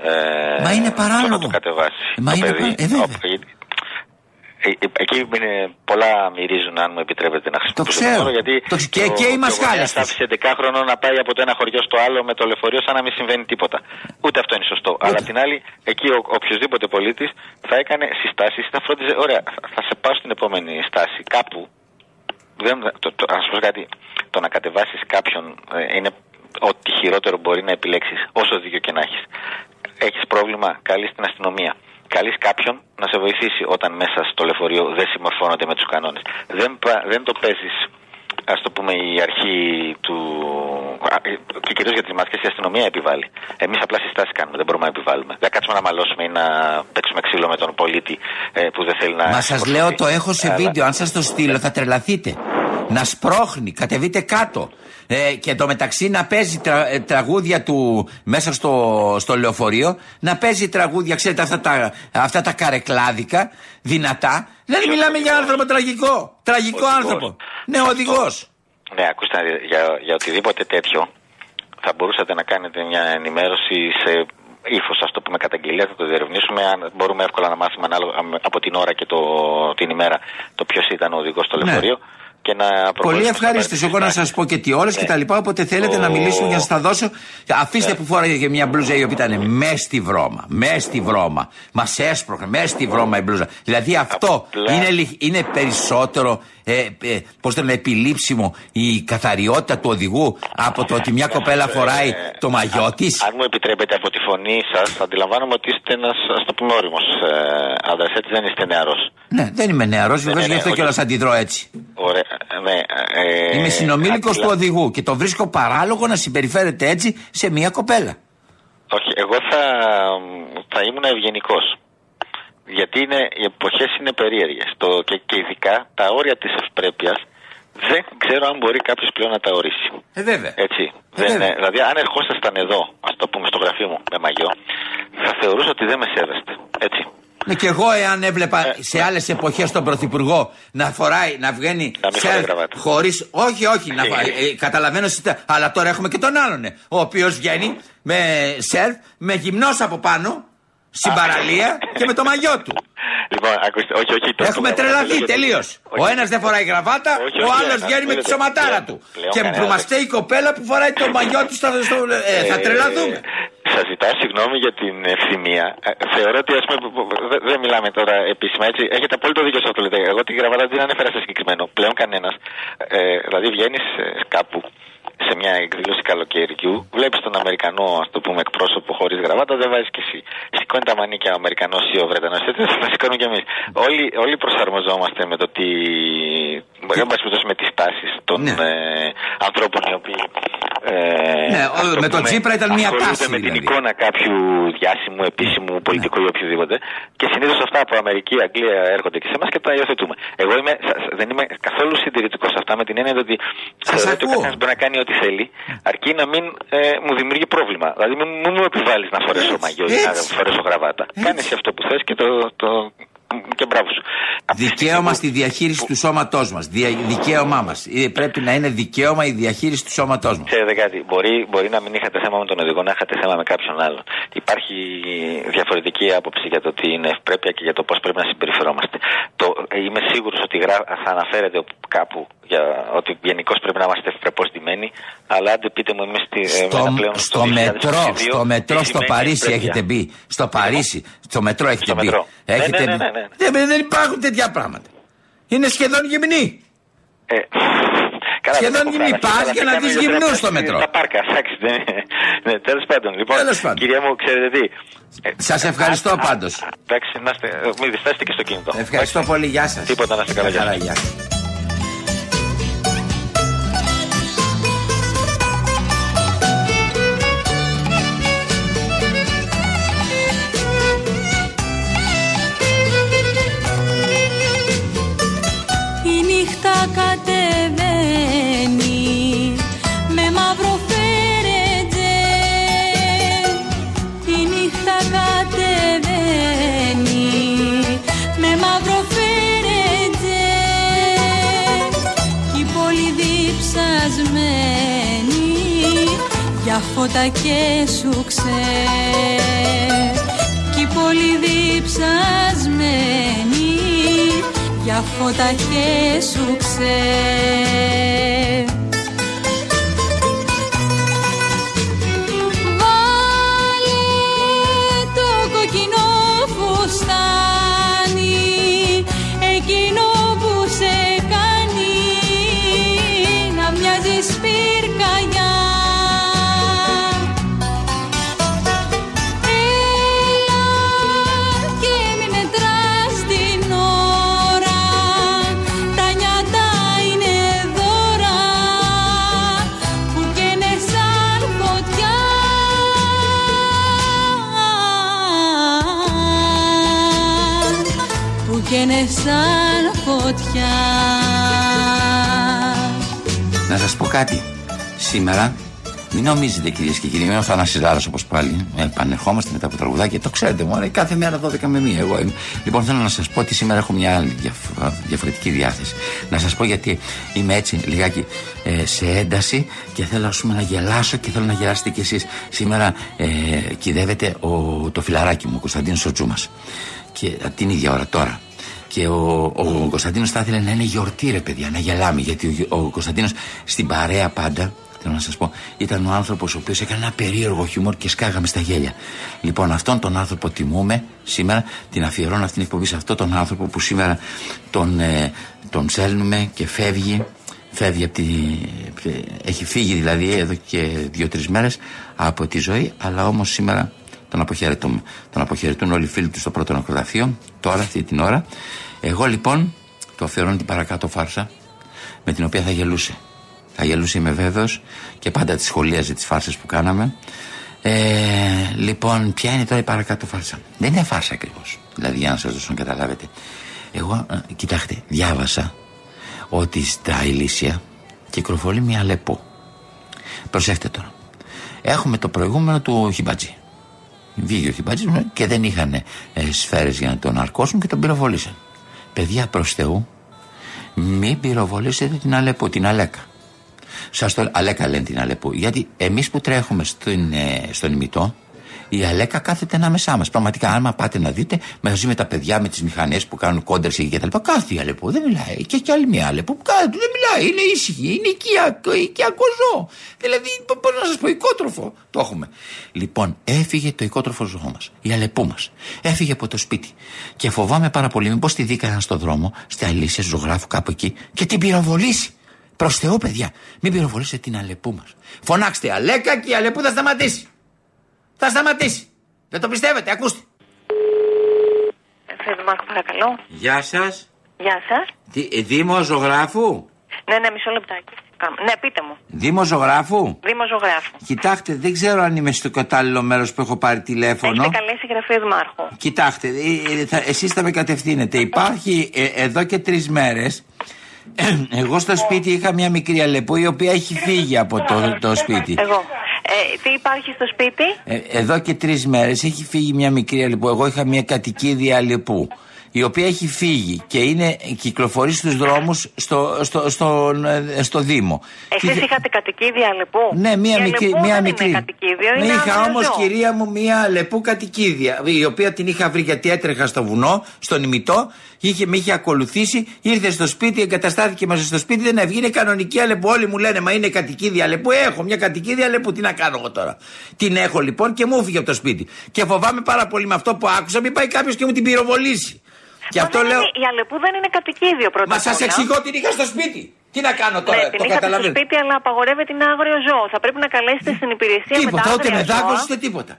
Ε, Μα είναι παράλογο. το Να το κατεβάσει. Μα το είναι παιδί. παρά- ε, βέβαια. Όπου- γιατί- ε, ε, Εκεί είναι πολλά μυρίζουν, αν μου επιτρέπετε να χρησιμοποιήσω ξέρω. όρο, γιατί Το ξε- και- και οι μασχάλες Θα της. άφησε 11 χρονών να πάει από το ένα χωριό στο άλλο με το λεωφορείο σαν να μην συμβαίνει τίποτα. Ούτε αυτό είναι σωστό. Αλλά απ' την άλλη, εκεί ο οποιοδήποτε πολίτης θα έκανε συστάσεις, θα φρόντιζε. Ωραία, θα, θα σε πάω στην επόμενη στάση. Κάπου δεν, το, το, να σου πω κάτι. Το να κατεβάσεις κάποιον ε, είναι ό,τι χειρότερο μπορεί να επιλέξεις, όσο δίκιο και να έχεις. Έχεις πρόβλημα, καλείς στην αστυνομία. Καλείς κάποιον να σε βοηθήσει όταν μέσα στο λεωφορείο δεν συμμορφώνονται με τους κανόνες. Δεν, πα- δεν το παίζεις, ας το πούμε, η αρχή του. α, ε, και κυρίως για τις μάσκες η αστυνομία επιβάλλει. Εμείς απλά συστάσεις κάνουμε, δεν μπορούμε να επιβάλλουμε. Δεν κάτσουμε να μαλώσουμε ή να παίξουμε ξύλο με τον πολίτη ε, που δεν θέλει να. Μα σας συμμορφωθεί. λέω το έχω σε Αλλά- βίντεο. Αν σας το στείλω θα τρελαθείτε. Να σπρώχνει, κατεβείτε κάτω. Ε, και εντωμεταξύ να παίζει τρα- ε, τραγούδια του μέσα στο, στο λεωφορείο. Να παίζει τραγούδια, ξέρετε, αυτά τα, αυτά τα καρεκλάδικα, δυνατά. Δηλαδή μιλάμε για άνθρωπο τραγικό. Τραγικό Οδηγός. άνθρωπο. Ναι, οδηγός. Ναι, ακούστε, να δείτε, για, για οτιδήποτε τέτοιο θα μπορούσατε να κάνετε μια ενημέρωση σε ύφος, ας το πούμε, καταγγελία, θα το διερευνήσουμε. Αν μπορούμε εύκολα να μάθουμε ανάλογα με- από την ώρα και το, την ημέρα το ποιος ήταν ο οδηγός στο Ναι. Λεωφορείο. Και να Πολύ προχωρήσουμε ευχαρίστως. στο Εγώ να πάρτι σας πω και τι ώρες Ναι. και τα λοιπά. Όποτε θέλετε Το- να μιλήσουμε για να σας τα δώσω. Αφήστε Ναι. που φόραγε και μια μπλούζα η οποία ήταν μες στη βρώμα. Μες στη βρώμα. Μας έσπρωχνε. Μες στη βρώμα η μπλούζα. Δηλαδή αυτό Απλά- είναι, λι- είναι περισσότερο. Ε, ε, Πώς το λένε, επιλήψιμο η καθαριότητα του οδηγού από το ότι μια κοπέλα Ε, φοράει το μαγιό της. Αν μου επιτρέπετε από τη φωνή σας, αντιλαμβάνομαι ότι είστε ένας, ας το πούμε, όριμος ε, άντρας, έτσι δεν είστε νεαρός. Ναι, δεν είμαι νεαρός, βεβαίως ναι, γι' αυτό όχι. κιόλας αντιδρώ έτσι. Ωραία, ναι. Ε, Είμαι συνομήλικος αντιλα- του οδηγού και το βρίσκω παράλογο να συμπεριφέρεται έτσι σε μια κοπέλα. Όχι, εγώ θα, θα ήμουν ευγενικός. Γιατί είναι, οι εποχές είναι περίεργες. Και, και ειδικά τα όρια της ευπρέπεια δεν ξέρω αν μπορεί κάποιος πλέον να τα ορίσει. Ε, βέβαια. Έτσι. Ε, δεν, βέβαια. ε, δηλαδή, αν ερχόσασταν εδώ, ας το πούμε στο γραφείο μου με μαγιό, θα θεωρούσα ότι δεν με σέβεστε. Έτσι. Ναι, και εγώ εάν έβλεπα Ε, σε άλλες εποχές τον Πρωθυπουργό να φοράει, να βγαίνει Να μην φοράει γραβάτα. χωρίς. Όχι, όχι, να, Ε, φα- ε, καταλαβαίνω. συτα- Αλλά τώρα έχουμε και τον άλλον, ε, ο οποίος βγαίνει με σερφ, με γυμνός από πάνω, στην παραλία και με το μαγιό του. Λοιπόν, ακούστε, όχι, όχι. το- Έχουμε το- τρελαθεί το- τελείως. όχι. Ο ένας δεν φοράει γραβάτα, Όχι, ο όχι, άλλος ε, βγαίνει με τη ακούστε, σωματάρα πλέον- του. πλέον Και κανένας που μα δεν- φταίει η κοπέλα που φοράει το μαγιό τη στο. στο- ε, θα τρελαθούμε. Σας ζητάω συγγνώμη για την ευθυμία. Ε, θεωρώ ότι ας πούμε, που- που- δεν- δεν μιλάμε τώρα επίσημα έτσι. Έχετε απόλυτο δίκιο σε αυτό που λέτε. Εγώ την γραβάτα δεν ανέφερα σε συγκεκριμένο. Πλέον κανένας. Ε, δηλαδή βγαίνεις κάπου σε μια εκδήλωση καλοκαιριού, βλέπεις τον Αμερικανό, ας το πούμε, εκπρόσωπο χωρίς γραβάτα, δεν βάζεις κι εσύ. Σηκώνει τα μανίκια ο Αμερικανός ή ο Βρετανός, έτσι θα τα σηκώνουμε κι εμείς. Όλοι, όλοι προσαρμοζόμαστε με το τι. εν πάση περιπτώσει, με τις τάσεις των Ναι. ε, ανθρώπων οι οποίοι. Ε, Ναι, ας ο- το με τον πούμε, Τσίπρα ήταν μια ασχολούνται τάση, με την δηλαδή. εικόνα κάποιου διάσημου, επίσημου, πολιτικού ή οποιοδήποτε. Και συνήθως αυτά από Αμερική, Αγγλία έρχονται και σε εμάς και τα υιοθετούμε. Εγώ είμαι, σα- σα- δεν είμαι καθόλου συντηρητικός σε αυτά με την έννοια ότι Σας θεωρώ ότι ο ακούω. καθένας μπορεί να κάνει ό,τι θέλει, αρκεί να μην ε, μου δημιουργεί πρόβλημα. Δηλαδή, μην, μην μου επιβάλλεις να φορέσω Έτσι, μαγιό ή να έτσι. φορέσω γραβάτα. Έτσι. Κάνε αυτό που θες και το, το, και μπράβο σου. Δικαίωμα στη διαχείριση του σώματός μας. Δικαίωμά μας. Πρέπει να είναι δικαίωμα η διαχείριση του σώματός μας. Ξέρετε κάτι, μπορεί, μπορεί να μην είχατε θέμα με τον οδηγό, να είχατε θέμα με κάποιον άλλον. Υπάρχει διαφορετική άποψη για το τι είναι ευπρέπεια και για το πώς πρέπει να συμπεριφερόμαστε. Το, είμαι σίγουρος ότι θα αναφέρεται κάπου για ότι γενικώ πρέπει να είμαστε ευπρεπώ ντυμένοι, αλλά αν πείτε μου, είμαι στη, ε, στο, πλέον στο, στο μετρό, στο μετρό στο Παρίσι έχετε μπει. Στο Παρίσι, στο μετρό έχετε μπει. Έχετε ναι, ναι, ναι, ναι, ναι. Δεν υπάρχουν τέτοια πράγματα. Είναι σχεδόν γυμνή. Ε, Σχεδόν γυμνή. Πας για να δεις γυμνούς στο μετρό. Τα πάρκα, εντάξει. Ναι, ναι, τέλος πάντων. Λοιπόν, κυρία μου, ξέρετε τι. Σας ευχαριστώ πάντως. Εντάξει, να είστε. Μην διστάσετε και στο κινητό. Ευχαριστώ πολύ. Γεια σας. Τίποτα να είστε καλά. Γεια φώτα και σου ξέ Κι πολύ διψασμένη για φώτα και σου ξέ σαν φωτιά Να σας πω κάτι Σήμερα μην νομίζετε κυρίες και κύριοι, είμαι ο Θανάσης Ράρας όπως πάλι. Επανερχόμαστε μετά από τραγουδάκια. Το ξέρετε μόνο, κάθε μέρα 12 με μία. Εγώ είμαι. Λοιπόν, θέλω να σας πω ότι σήμερα έχω μια άλλη διαφορετική διάθεση. Να σας πω γιατί είμαι έτσι λιγάκι ε, σε ένταση και θέλω πούμε, να γελάσω και θέλω να γελάσετε κι εσείς. Σήμερα ε, κυδεύεται ο, το φιλαράκι μου, ο Κωνσταντίνος Σοτζούμας. Και την ίδια ώρα τώρα και ο, ο Κωνσταντίνος θα ήθελε να είναι γιορτή, ρε παιδιά, να γελάμε. Γιατί ο, ο Κωνσταντίνος στην παρέα πάντα, θέλω να σας πω, ήταν ο άνθρωπος ο οποίος έκανε ένα περίεργο χιούμορ και σκάγαμε στα γέλια. Λοιπόν, αυτόν τον άνθρωπο τιμούμε σήμερα, την αφιερώνω αυτήν την εκπομπή σε αυτόν τον άνθρωπο που σήμερα τον, ε, τον σέλνουμε και φεύγει. Φεύγει από τη, έχει φύγει δηλαδή εδώ και δύο-τρεις μέρες από τη ζωή, αλλά όμως σήμερα τον αποχαιρετούμε. Τον αποχαιρετούν όλοι οι φίλοι τους στο πρώτο νεκροταφείο, τώρα, αυτή την ώρα. Εγώ λοιπόν το αφιερώνω την παρακάτω φάρσα με την οποία θα γελούσε. Θα γελούσε είμαι βέβαιος και πάντα τη σχολίαζε τις φάρσες που κάναμε. Ε, λοιπόν, ποια είναι τώρα η παρακάτω φάρσα; Δεν είναι φάρσα ακριβώς. Δηλαδή, για να σας δώσω να καταλάβετε. Εγώ, ε, κοιτάξτε, διάβασα ότι στα Ηλίσια κυκλοφορεί μια λεπό. Προσέχτε τώρα. Έχουμε το προηγούμενο του Χιμπατζή. Βγήκε ο Χιμπατζή και δεν είχαν ε, σφαίρες για να τον αρκώσουν και τον πυροβολήσαν. Παιδιά προς Θεού, μην πυροβολήσετε την Αλεπού, την Αλέκα. Σας το Αλέκα λένε την Αλεπού. Γιατί εμείς που τρέχουμε στον, ε, στον ημιτό, η Αλέκα κάθεται ανάμεσά μας. Πραγματικά, άμα πάτε να δείτε, μαζί με τα παιδιά με τις μηχανές που κάνουν κόντρε και κτλ. Κάθεται η Αλεπού, δεν μιλάει. Και κι άλλη μια Αλεπού που κάθεται, δεν μιλάει. Είναι ήσυχη, είναι οικιακό, οικιακό ζώο. Δηλαδή, πώς να σας πω, οικότροφο το έχουμε. Λοιπόν, έφυγε το οικότροφο ζώο μας, η Αλεπού μας. Έφυγε από το σπίτι. Και φοβάμαι πάρα πολύ, μήπως τη δίκαναν στον δρόμο, στη αλήθεια ζωγράφου κάπου εκεί και την πυροβολήσει. Προς Θεού, παιδιά, μην πυροβολήσετε την Αλεπού μας. Φωνάξτε Αλέκα και η Αλεπού θα σταματήσει. Θα σταματήσει. Δεν το πιστεύετε, ακούστε. Δημάρχο, παρακαλώ. Γεια σας. Γεια σας. Ε, Δήμος ζωγράφου; Ναι, ναι, μισό λεπτάκι. Ναι, πείτε μου. Δήμος ζωγράφου; Δήμος ζωγράφου. Κοιτάξτε, δεν ξέρω αν είμαι στο κατάλληλο μέρος που έχω πάρει τηλέφωνο. Έχετε καλέσει γραφείο Δημάρχου. Κοιτάξτε, ε, ε, εσείς θα με κατευθύνετε. Υπάρχει εδώ και τρεις μέρες. Εγώ στο σπίτι είχα μια μικρή αλεπού η οποία έχει φύγει από το, το σπίτι. Εγώ. Ε, τι υπάρχει στο σπίτι; Ε, εδώ και τρεις μέρες έχει φύγει μια μικρή αλεπού. Εγώ είχα μια κατοικίδια αλεπού. η οποία έχει φύγει και είναι, κυκλοφορεί στους δρόμους στο, στο, στο, ε, στο Δήμο. Εσείς Τι- είχατε κατοικίδια Αλεπού. ναι, μία Η μικρή. Αλεπού Μία δεν μικρή. Είναι κατοικίδιο, ναι, είναι είχα άγριο όμως, ζώο. κυρία μου, μία λεπού κατοικίδια. Η οποία την είχα βρει γιατί έτρεχα στο βουνό, στον ημιτό. Είχε, με είχε ακολουθήσει, ήρθε στο σπίτι, εγκαταστάθηκε μαζί στο σπίτι, δεν έβγαινε κανονική αλεπού. Όλοι μου λένε Μα είναι κατοικίδια αλεπού. Έχω μια κατοικίδια αλεπού. Τι να κάνω εγώ τώρα. Την έχω λοιπόν και μου έφυγε από το σπίτι. Και φοβάμαι πάρα πολύ με αυτό που άκουσα, μην πάει κάποιος και μου την πυροβολήσει. Και Μα αυτό δεν λέω. είναι- η Αλεπού δεν είναι κατοικίδιο πρώτα. Μα απ' σας όλα. εξηγώ την είχα στο σπίτι. Τι να κάνω τώρα, Ναι, το την είχατε στο καταλαβαίνω. σπίτι, αλλά απαγορεύεται την άγριο ζώο. Θα πρέπει να καλέσετε στην υπηρεσία με τα Τίποτα, ούτε άγρια με ζώα. δάκρυσε ούτε τίποτα.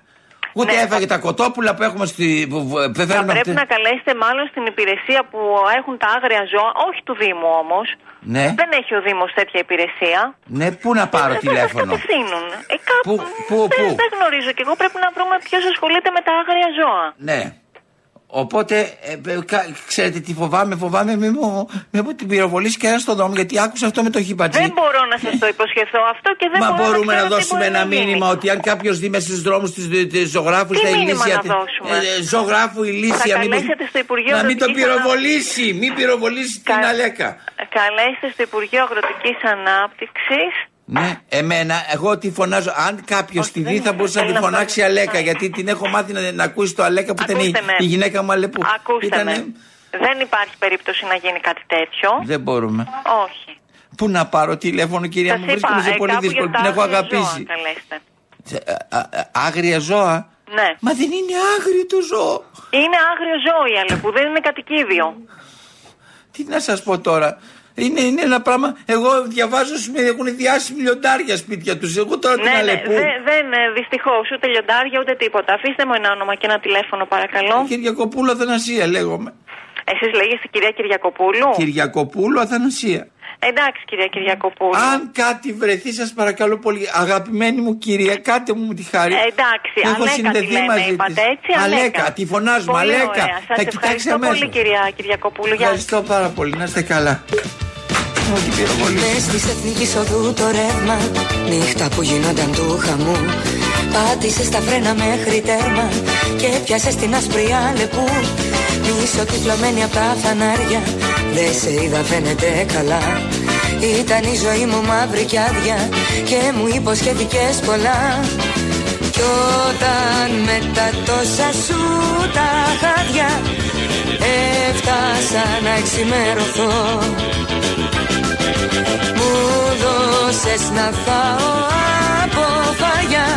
Ούτε Ναι. έφαγε τα κοτόπουλα που έχουμε στη. που β- Θα φέρνουν πρέπει αυτές. να καλέσετε μάλλον στην υπηρεσία που έχουν τα άγρια ζώα, όχι του Δήμου όμως. Ναι. Δεν έχει ο Δήμος τέτοια υπηρεσία. Ναι, πού να πάρω Δεν τηλέφωνο; σας κατευθύνουν. Ε, κάπου, Πού, πού, δεν, πού; δεν γνωρίζω και εγώ πρέπει να βρούμε ποιος ασχολείται με τα άγρια ζώα. Ναι. Οπότε, ε, ε, κα- ξέρετε τι φοβάμαι, φοβάμαι μη μου, μη μου την πυροβολήσει και ένας στον δρόμο γιατί άκουσα αυτό με το χιπατζή. Δεν μπορώ να σας το υποσχεθώ αυτό και δεν Μα μπορώ μπορούμε να, να, ξέρω τι δώσουμε μπορεί ένα να γίνει. μήνυμα ότι αν κάποιος δει μέσα στους δρόμους του ζωγράφου Τι στα μήνυμα ηλίσια. να τη- δώσουμε; ε, ζωγράφου ηλίσια. Θα μην- καλέσετε στο Υπουργείο Να μην τον Αγροτικής πυροβολήσει, μην πυροβολήσει την Κα- Αλέκα. Καλέστε στο Υπουργείο Αγροτικής Ανάπτυξης. Ναι, εμένα, εγώ τη φωνάζω. Αν κάποιος Όχι, τη δεν δει, θα είναι. μπορούσε να Θέλω τη να φωνάξει πω- Αλέκα. Γιατί την έχω μάθει να, να ακούσει το Αλέκα που ήταν η, Ακούστε με. η γυναίκα μου Αλεπού. Ακούστε Ήτανε- με. Δεν υπάρχει περίπτωση να γίνει κάτι τέτοιο. Δεν μπορούμε. Όχι. Πού να πάρω τηλέφωνο, κυρία Σας μου, είπα, βρίσκομαι σε ε, πολύ κάπου δύσκολο. για τα Την έχω άγρια αγαπήσει. ζώα καλέστε. Ε, α, α, Άγρια ζώα. Ναι. Μα δεν είναι άγριο το ζώο. Είναι άγριο ζώο η Αλεπού, δεν είναι κατοικίδιο. Τι να σας πω τώρα. Είναι, είναι ένα πράγμα. Εγώ διαβάζω, με έχουν διάσει λιοντάρια σπίτια τους. Εγώ τώρα την ναι, ναι, Αλεπού. δεν, δεν δυστυχώς ούτε λιοντάρια ούτε τίποτα. Αφήστε μου ένα όνομα και ένα τηλέφωνο, παρακαλώ. Κυριακοπούλου Αθανασία λέγομαι. Εσείς λέγεστε κυρία Κυριακοπούλου; Κυριακοπούλου Αθανασία. Εντάξει, κυρία Κυριακοπούλου. Αν κάτι βρεθεί, σας παρακαλώ πολύ, αγαπημένη μου κυρία, κάτε μου τη χάρη. Ε, εντάξει, Έχω Αλέκα συνδεθεί τη λέμε, μαζί είπατε της. έτσι, Αλέκα, τη φωνάζουμε, Πολύ Αλέκα. Ωραία. Θα Σας κοιτάξει ευχαριστώ αμέσως. πολύ, κυρία Κυριακοπούλου. Γεια σας. Ευχαριστώ πάρα πολύ, να είστε καλά. Μου την πυροβολή. Μες της εθνικής οδού το ρεύμα Νύχτα που γίνονταν του χαμού Πάτησες στα φρένα μέχρι τέρμα Και πιάσες στην άσπρη άλεπού Μίσο τυφλωμένη απ' τα φανάρια. Δεν σε είδα φαίνεται καλά. Ήταν η ζωή μου μαύρη κι άδεια Και μου υποσχέθηκες πολλά. Κι όταν με τα τόσα σου τα χάδια Έφτασα να εξημερωθώ. Μου δώσες να φάω από φαγιά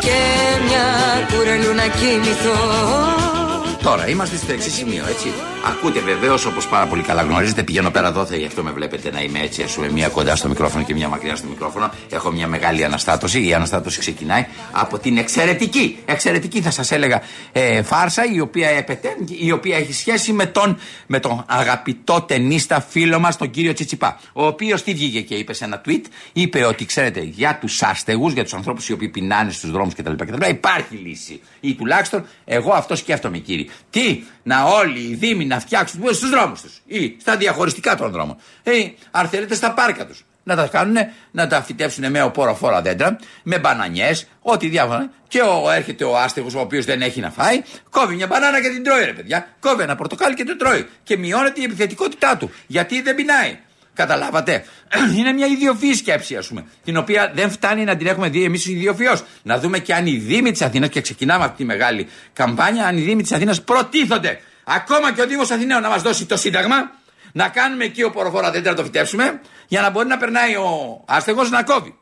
και μια κουρελού να κοιμηθώ Τώρα είμαστε στο εξής σημείο, έτσι. Ακούτε βεβαίως, όπως πάρα πολύ καλά γνωρίζετε, πηγαίνω πέρα εδώ, θα γι' αυτό με βλέπετε να είμαι έτσι, ας πούμε, μία κοντά στο μικρόφωνο και μία μακριά στο μικρόφωνο. Έχω μια μεγάλη αναστάτωση. Η αναστάτωση ξεκινάει από την εξαιρετική, εξαιρετική θα σας έλεγα, ε, φάρσα, η οποία έπεται, η οποία έχει σχέση με τον, με τον αγαπητό ταινίστα φίλο μας, τον κύριο Τσιτσιπά. Ο οποίος τι βγήκε και είπε σε ένα tweet, είπε ότι ξέρετε, για τους άστεγους, για τους ανθρώπους οι οποίοι πεινάνε στους δρόμους κτλ, κτλ. Υπάρχει λύση. Ή τουλάχιστον εγώ αυτό σκέφτομαι, κύριε. Τι, να όλοι οι Δήμοι να φτιάξουν στους δρόμους τους ή στα διαχωριστικά των δρόμων. Ή αν θέλετε στα πάρκα τους. Να τα κάνουν, να τα φυτέψουν με οπόροφόρα δέντρα, με μπανανιές, ό,τι διάφορα. Και ο, έρχεται ο άστεγος, ο οποίος δεν έχει να φάει, κόβει μια μπανάνα και την τρώει, ρε παιδιά. Κόβει ένα πορτοκάλι και το τρώει. Και μειώνεται η επιθετικότητά του. Γιατί δεν πεινάει. Καταλάβατε; <clears throat> Είναι μια ιδιοφυή σκέψη, ας πούμε. Την οποία δεν φτάνει να την έχουμε δει εμείς ιδιοφυώς. Να δούμε και αν οι Δήμοι της Αθήνας, και ξεκινάμε από τη μεγάλη καμπάνια, αν οι Δήμοι της Αθήνας προτίθονται. Ακόμα και ο Δήμος Αθηναίων να μας δώσει το Σύνταγμα, να κάνουμε εκεί οποροφόρα δέντρα να το φυτέψουμε, για να μπορεί να περνάει ο άστεγος να κόβει.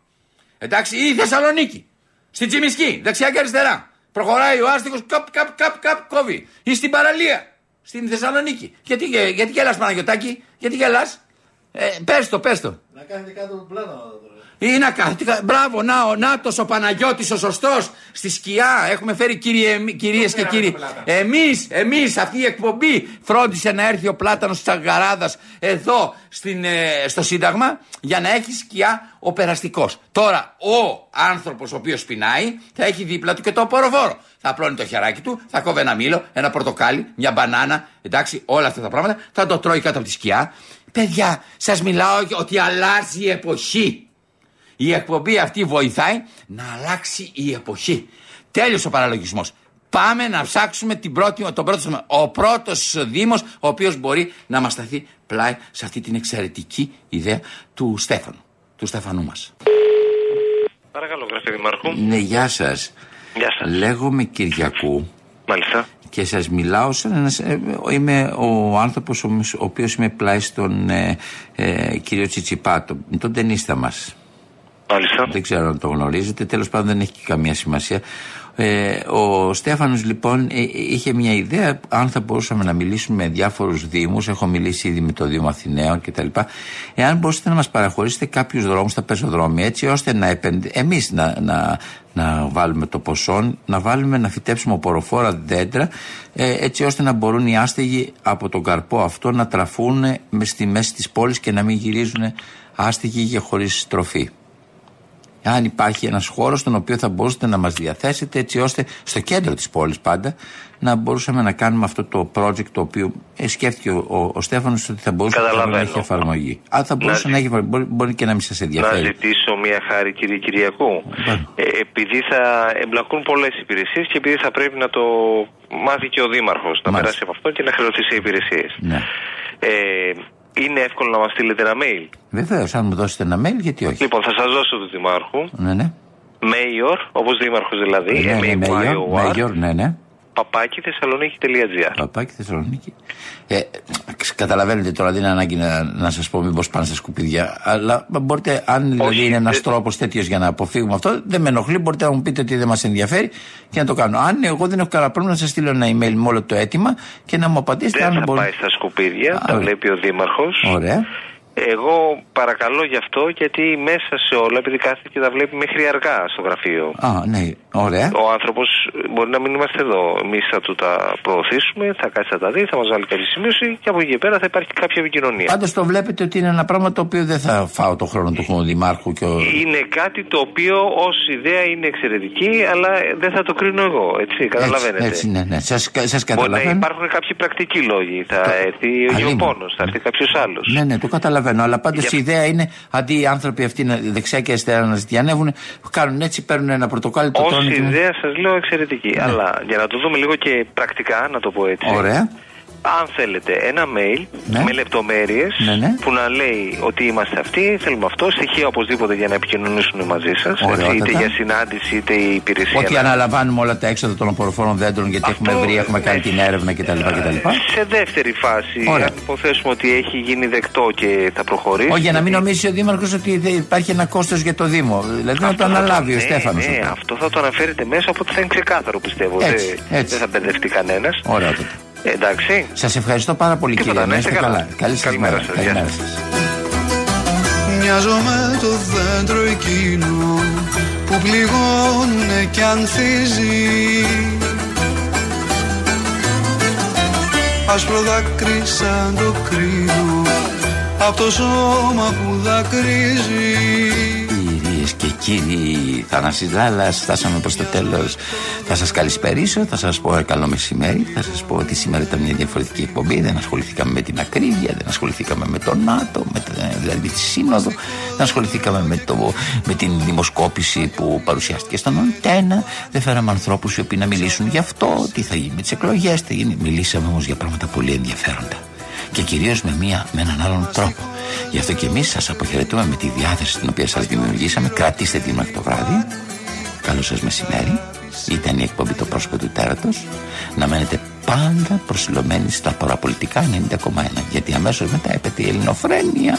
Εντάξει, ή η Θεσσαλονίκη. Στην Τσιμισκή, δεξιά και αριστερά. Προχωράει ο άστεγος, καπ, καπ, καπ, καπ, κόβει. Ή στην παραλία, στην Θεσσαλονίκη. Γιατί, γιατί γελάς, Παναγιοτάκη, γιατί γελάς; Ε, πες το, πες το. Να κάνετε κάτω το πλάνο. Ή να κάνετε. κα- Μπράβο, να ο Νάτος ο Παναγιώτης ο σωστός στη σκιά. Έχουμε φέρει κυρίε, κυρίες και κύριοι. Εμείς, εμείς, αυτή η εκπομπή φρόντισε να έρθει ο Πλάτανος της Αγκαράδας εδώ στην, ε, στο Σύνταγμα για να έχει σκιά ο περαστικός. Τώρα, ο άνθρωπος ο οποίος πεινάει θα έχει δίπλα του και το απορροφόρο. Θα απλώνει το χεράκι του, θα κόβει ένα μήλο, ένα πορτοκάλι, μια μπανάνα, εντάξει, όλα αυτά τα πράγματα, θα το τρώει κάτω από τη σκιά. Παιδιά, σας μιλάω ότι αλλάζει η εποχή. Η εκπομπή αυτή βοηθάει να αλλάξει η εποχή. Τέλειος ο παραλογισμός. Πάμε να ψάξουμε την πρώτη, τον πρώτο, ο πρώτος Δήμος, ο οποίος μπορεί να μας σταθεί πλάι σε αυτή την εξαιρετική ιδέα του Στέφανου, του Στέφανού μας. Παρακαλώ, γραφή Δημάρχου. Ναι, γεια σας. Γεια σας. Λέγομαι Κυριακού Μάλιστα. Και σας μιλάω σαν ένας, ε, είμαι ο άνθρωπος ο, ο οποίος είμαι πλάι στον ε, ε, κύριο Τσιτσιπά, τον, τον ταινίστα μας. Μάλιστα. Δεν ξέρω αν το γνωρίζετε, τέλος πάντων δεν έχει και καμία σημασία. Ε, ο Στέφανος λοιπόν ε, είχε μια ιδέα αν θα μπορούσαμε να μιλήσουμε με διάφορους δήμους έχω μιλήσει ήδη με το Δήμο Αθηναίων κτλ εάν μπορούσατε να μας παραχωρήσετε κάποιους δρόμους στα πεζοδρόμια έτσι ώστε να επενδυ... εμείς να, να, να βάλουμε το ποσό να βάλουμε να φυτέψουμε οποροφόρα δέντρα ε, έτσι ώστε να μπορούν οι άστεγοι από τον καρπό αυτό να τραφούν με στη μέση της πόλης και να μην γυρίζουν άστεγοι και χωρίς τροφή αν υπάρχει ένας χώρος στον οποίο θα μπορούσατε να μας διαθέσετε έτσι ώστε στο κέντρο της πόλης πάντα να μπορούσαμε να κάνουμε αυτό το project το οποίο ε, σκέφτηκε ο, ο, ο Στέφανος ότι θα μπορούσε να Καταλαβαίνω. έχει εφαρμογή. Αν θα μπορούσε ζη- να έχει εφαρμογή, μπορεί, μπορεί και να μην σας Να ενδιαφέρει. ζητήσω μια χάρη, κύριε Κυριακού. Πάμε. Ε, επειδή θα εμπλακούν πολλές υπηρεσίες και επειδή θα πρέπει να το μάθει και ο Δήμαρχος να Μάλιστα. περάσει από αυτό και να χρεωθεί σε υπηρεσίες. Ναι. Ε, είναι εύκολο να μας στείλετε ένα mail. Βεβαίως, αν μου δώσετε ένα mail, γιατί όχι; Λοιπόν, θα σας δώσω του Δημάρχου. Ναι, ναι. Mayor, όπως Δήμαρχος δηλαδή. Ναι, ναι, Mayor, M-A-Y-O-R, Mayor, ναι, ναι. Παπάκι θεσσαλονίκη.gr. Παπάκι Θεσσαλονίκη. Ε, ξ- καταλαβαίνετε τώρα, δεν είναι ανάγκη να, να σας πω μήπως πάνε στα σκουπίδια. Αλλά μπορείτε, αν δηλαδή Όχι, είναι ένας δεν- τρόπος τέτοιος για να αποφύγουμε αυτό, δεν με ενοχλεί. Μπορείτε να μου πείτε ότι δεν μας ενδιαφέρει και να το κάνω. Αν εγώ δεν έχω κανένα πρόβλημα, να σας στείλω ένα email με όλο το αίτημα και να μου απαντήσετε Δεν αν θα μπορεί. πάει στα σκουπίδια, Α, τα ωραία. βλέπει ο Δήμαρχος. Ωραία. Εγώ παρακαλώ γι' αυτό γιατί μέσα σε όλα, επειδή κάθεται και τα βλέπει μέχρι αργά στο γραφείο. Α, ναι, ωραία. Ο άνθρωπος μπορεί να μην είμαστε εδώ. Εμείς θα του τα προωθήσουμε, θα κάτσει να τα δει, θα μας βάλει κάποια σημείωση και από εκεί και πέρα θα υπάρχει κάποια επικοινωνία. Πάντως το βλέπετε ότι είναι ένα πράγμα το οποίο δεν θα φάω το χρόνο του Δημάρχου και ο... Είναι κάτι το οποίο ως ιδέα είναι εξαιρετική, αλλά δεν θα το κρίνω εγώ. Έτσι, καταλαβαίνετε. Έτσι, έτσι, ναι, ναι. Σας, σας Μπορεί να καταλαβαίνω. υπάρχουν κάποιοι πρακτικοί λόγοι. Θα έρθει ο Αλλήμον. γεωπόνος, θα έρθει κάποιος άλλος. Ναι, ναι, το καταλαβαίνω. Αλλά πάντως Για- η ιδέα είναι αντί οι άνθρωποι αυτοί να, δεξιά και αριστερά να ζητιανεύουν, κάνουν έτσι, παίρνουν ένα πορτοκάλι, το Ω τρώνε. και- ιδέα σας λέω εξαιρετική. Αλλά για να το δούμε λίγο και πρακτικά, να το πω έτσι. Ωραία. Αν θέλετε ένα mail Ναι. με λεπτομέρειες Ναι, ναι. που να λέει ότι είμαστε αυτοί, θέλουμε αυτό, στοιχεία οπωσδήποτε για να επικοινωνήσουν μαζί σας. Ωραιότατα. Είτε για συνάντηση είτε η υπηρεσία. Ότι να- αναλαμβάνουμε όλα τα έξοδα των αποροφόρων δέντρων γιατί Αυτό, έχουμε βρει, έχουμε κάνει ναι. την έρευνα κτλ. κτλ. Σε δεύτερη φάση, Ωραία. αν υποθέσουμε ότι έχει γίνει δεκτό και θα προχωρήσει. Όχι, για να μην νομίζει ο Δήμαρχος ότι δεν υπάρχει ένα κόστος για το Δήμο. Δηλαδή να το Αυτό θα αναλάβει ο ναι, Στέφανος. Ναι, αυτό θα το αναφέρετε μέσα, οπότε θα είναι ξεκάθαρο πιστεύω. Έτσι, δεν, έτσι. δεν θα μπερδευτεί κανένας. Ωραία τότε. Εντάξει. Σας ευχαριστώ πάρα πολύ Τίποτα, κύριε. να Να είστε είστε καλά. καλά. Καλή σας Καλημέρα μέρα. σας, Καλημέρα γεια σας. Μοιάζω με το δέντρο εκείνο που πληγώνουνε κι ανθίζει Άσπρο δάκρυ σαν το κρύο απ' το σώμα που δακρύζει Κυρίε και κύριοι, Θανάση Λάλλα, φτάσαμε προς το τέλος. Θα σας καλησπερίσω, θα σας πω καλό μεσημέρι, θα σας πω ότι σήμερα ήταν μια διαφορετική εκπομπή. Δεν ασχοληθήκαμε με την ακρίβεια, δεν ασχοληθήκαμε με το ΝΑΤΟ, με το, δηλαδή τη Σύνοδο, δεν ασχοληθήκαμε με, το, με την δημοσκόπηση που παρουσιάστηκε στον Αντένα. Δεν φέραμε ανθρώπους οι οποίοι να μιλήσουν γι' αυτό, τι θα γίνει με τις εκλογές, τι θα γίνει. Μιλήσαμε όμως για πράγματα πολύ ενδιαφέροντα και κυρίως με, μία, με έναν άλλον τρόπο. Γι' αυτό και εμείς σας αποχαιρετούμε με τη διάθεση την οποία σας δημιουργήσαμε. Κρατήστε την μέχρι το βράδυ. Καλό σας μεσημέρι. Ήταν η εκπομπή το πρόσωπο του τέρατος. Να μένετε πάντα προσιλωμένοι στα παραπολιτικά 90,1 γιατί αμέσως μετά έπεται η ελληνοφρένεια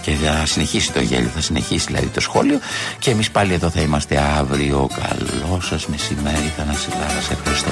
και θα συνεχίσει το γέλιο, θα συνεχίσει δηλαδή το σχόλιο και εμείς πάλι εδώ θα είμαστε αύριο. Καλό σας μεσημέρι, Θανάση Λάρας. Ευχαριστώ.